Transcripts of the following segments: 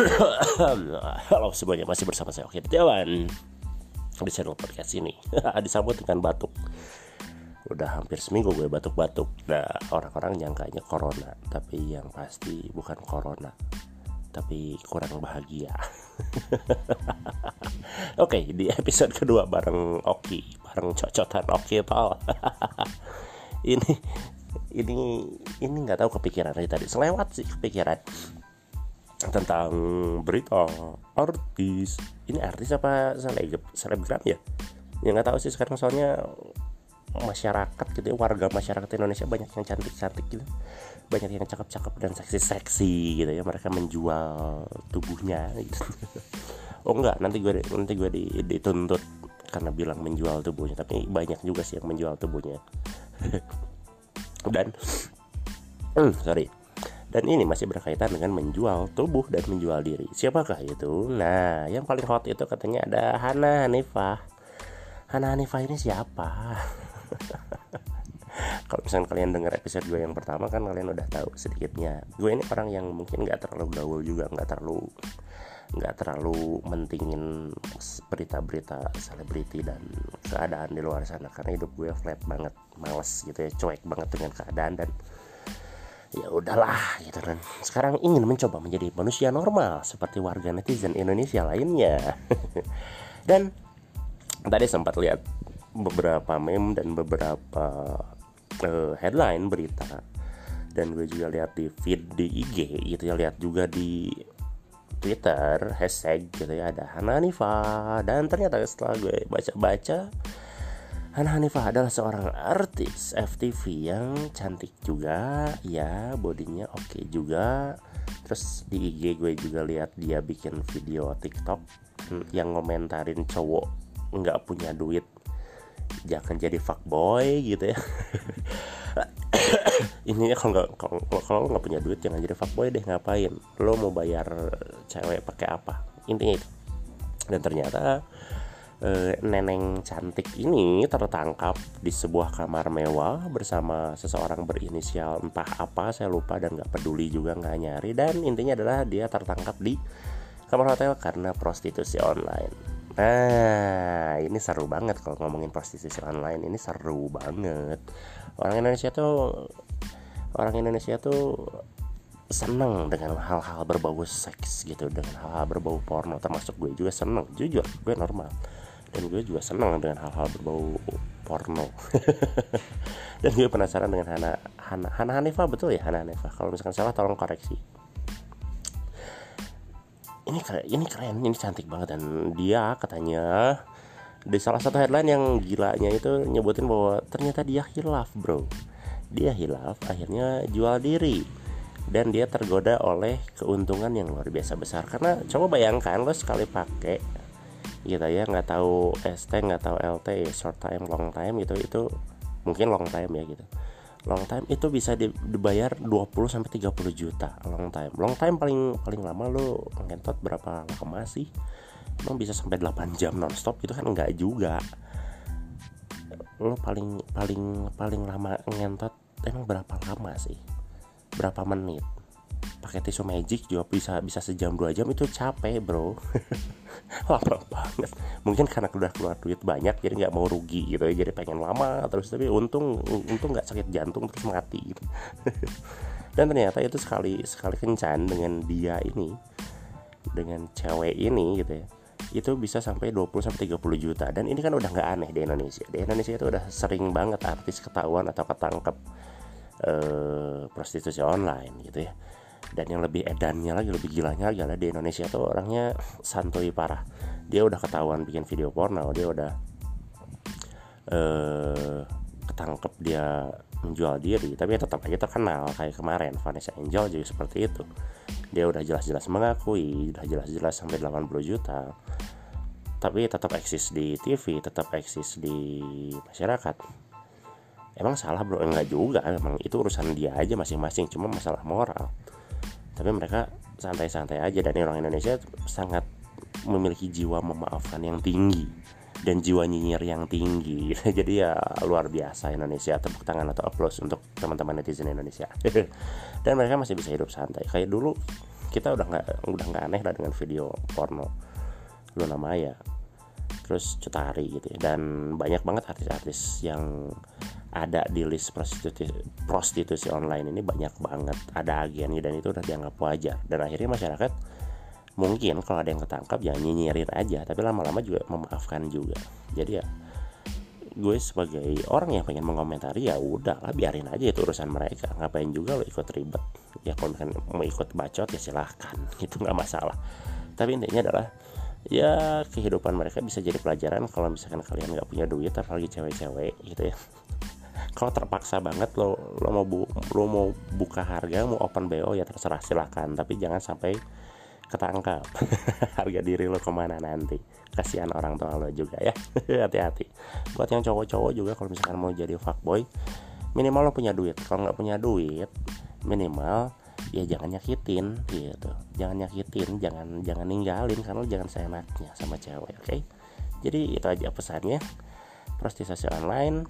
Halo semuanya masih bersama saya Oke Jalan di channel podcast ini disambut dengan batuk. Udah hampir seminggu gue batuk-batuk. Nah orang-orang nyangkanya corona tapi yang pasti bukan corona tapi kurang bahagia. Oke di episode kedua bareng Oki bareng cocotan Oki tol ini ini ini nggak tahu kepikiran tadi. Selewat sih kepikiran tentang berita artis. Ini artis apa seleb selebgram ya? Yang nggak tahu sih sekarang soalnya masyarakat gitu ya warga masyarakat Indonesia banyak yang cantik-cantik gitu. Banyak yang cakep-cakep dan seksi-seksi gitu ya mereka menjual tubuhnya gitu. Oh enggak nanti gue nanti gue dituntut karena bilang menjual tubuhnya tapi banyak juga sih yang menjual tubuhnya. Dan sorry dan ini masih berkaitan dengan menjual tubuh dan menjual diri. Siapakah itu? Nah, yang paling hot itu katanya ada Hana Hanifah. Hana Hanifah ini siapa? Kalau misalnya kalian dengar episode gue yang pertama kan kalian udah tahu sedikitnya. Gue ini orang yang mungkin nggak terlalu gaul juga, nggak terlalu nggak terlalu mentingin berita-berita selebriti dan keadaan di luar sana karena hidup gue flat banget, males gitu ya, cuek banget dengan keadaan dan ya udahlah gitu kan. Sekarang ingin mencoba menjadi manusia normal seperti warga netizen Indonesia lainnya. Dan tadi sempat lihat beberapa meme dan beberapa uh, headline berita. Dan gue juga lihat di feed di IG gitu ya. Lihat juga di Twitter hashtag gitu ya ada Hana Hanifa dan ternyata setelah gue baca-baca Hana Hanifah adalah seorang artis FTV yang cantik juga, ya bodinya oke okay juga. Terus di IG gue juga lihat dia bikin video TikTok hmm, yang ngomentarin cowok nggak punya duit jangan jadi fuckboy gitu ya. Ininya kalau nggak kalau nggak punya duit jangan jadi fuckboy deh ngapain? Lo mau bayar cewek pakai apa? Intinya itu. Dan ternyata e, neneng cantik ini tertangkap di sebuah kamar mewah bersama seseorang berinisial entah apa saya lupa dan nggak peduli juga nggak nyari dan intinya adalah dia tertangkap di kamar hotel karena prostitusi online. Nah, ini seru banget kalau ngomongin prostitusi online ini seru banget. Orang Indonesia tuh orang Indonesia tuh seneng dengan hal-hal berbau seks gitu dengan hal-hal berbau porno termasuk gue juga seneng jujur gue normal dan gue juga senang dengan hal-hal berbau porno. Dan gue penasaran dengan Hana Hana Hana Hanifah betul ya Hana Hanifah kalau misalkan salah tolong koreksi. Ini keren ini keren ini cantik banget. Dan dia katanya di salah satu headline yang gilanya itu nyebutin bahwa ternyata dia hilaf bro. Dia hilaf akhirnya jual diri. Dan dia tergoda oleh keuntungan yang luar biasa besar. Karena coba bayangkan lo sekali pakai gitu ya nggak tahu ST nggak tahu LT ya short time long time gitu itu mungkin long time ya gitu. Long time itu bisa dibayar 20 sampai 30 juta long time. Long time paling paling lama lo ngentot berapa lama sih? Emang bisa sampai 8 jam nonstop itu kan? Enggak juga. Lo paling paling paling lama ngentot emang berapa lama sih? Berapa menit pakai tisu magic juga bisa bisa sejam dua jam itu capek bro. Lama banget. Mungkin karena udah keluar duit banyak jadi nggak mau rugi gitu ya jadi pengen lama terus tapi untung untung nggak sakit jantung terus mati. Gitu dan ternyata itu sekali sekali kencan dengan dia ini dengan cewek ini gitu ya itu bisa sampai 20 sampai 30 juta. Dan ini kan udah nggak aneh di Indonesia. Di Indonesia itu udah sering banget artis ketahuan atau ketangkep eh, prostitusi online gitu ya dan yang lebih edannya lagi lebih gilanya lagi adalah di Indonesia tuh orangnya santuy parah. Dia udah ketahuan bikin video porno dia udah uh, ketangkep dia menjual diri tapi tetap aja terkenal kayak kemarin Vanessa Angel juga seperti itu. Dia udah jelas-jelas mengakui udah jelas-jelas sampai 80 juta. Tapi tetap eksis di TV tetap eksis di masyarakat. Emang salah bro? Enggak juga emang itu urusan dia aja masing-masing cuma masalah moral tapi mereka santai-santai aja dan orang Indonesia sangat memiliki jiwa memaafkan yang tinggi dan jiwa nyinyir yang tinggi. Jadi ya luar biasa Indonesia. Tepuk tangan atau applause untuk teman-teman netizen Indonesia. Dan mereka masih bisa hidup santai. Kayak dulu kita udah nggak udah nggak aneh lah dengan video porno Luna Maya. Terus Cutari gitu ya. Dan banyak banget artis-artis yang ada di list prostitusi prostitusi online ini banyak banget. Ada agennya dan itu udah dianggap wajar. Dan akhirnya masyarakat mungkin kalau ada yang ketangkap ya nyinyirin aja. Tapi lama-lama juga memaafkan juga. Jadi ya gue sebagai orang yang pengen mengomentari ya udah lah biarin aja itu urusan mereka. Ngapain juga lo ikut ribet? Ya kalau mau ikut bacot ya silahkan. Itu nggak masalah. Tapi intinya adalah ya kehidupan mereka bisa jadi pelajaran kalau misalkan kalian nggak punya duit apalagi cewek-cewek gitu ya kalau terpaksa banget lo lo mau bu, lo mau buka harga mau open bo ya terserah silahkan. Tapi jangan sampai ketangkap. Harga diri lo ke mana nanti? Kasihan orang tua lo juga ya. Hati-hati. Buat yang cowok-cowok juga kalau misalkan mau jadi fuckboy minimal lo punya duit. Kalau nggak punya duit minimal ya jangan nyakitin gitu. Jangan nyakitin jangan jangan ninggalin karena jangan seenaknya sama cewek oke? Okay? jadi itu aja pesannya. Prostitusi online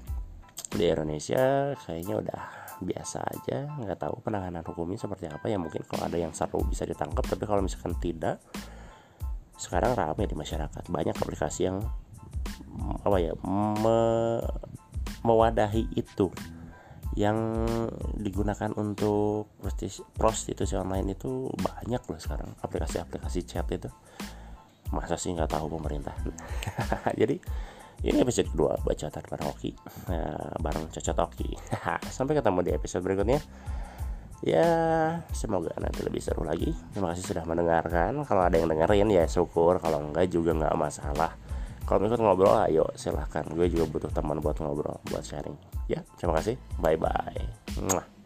di Indonesia kayaknya udah biasa aja nggak tahu penanganan hukumnya seperti apa. Ya mungkin kalau ada yang seru bisa ditangkap tapi kalau misalkan tidak sekarang ramai di masyarakat. Banyak aplikasi yang apa ya me, mewadahi itu. Yang digunakan untuk prostitusi online itu banyak loh sekarang. Aplikasi-aplikasi chat itu. Masa sih nggak tahu pemerintah? Jadi ini episode kedua bacotan bareng Oki ya, bareng Cocot Oki sampai ketemu di episode berikutnya. Ya semoga nanti lebih seru lagi. Terima kasih sudah mendengarkan. Kalau ada yang dengerin ya syukur. Kalau enggak juga nggak masalah. Kalau ikut ngobrol ayo silahkan. Gue juga butuh teman buat ngobrol buat sharing. Ya terima kasih. Bye bye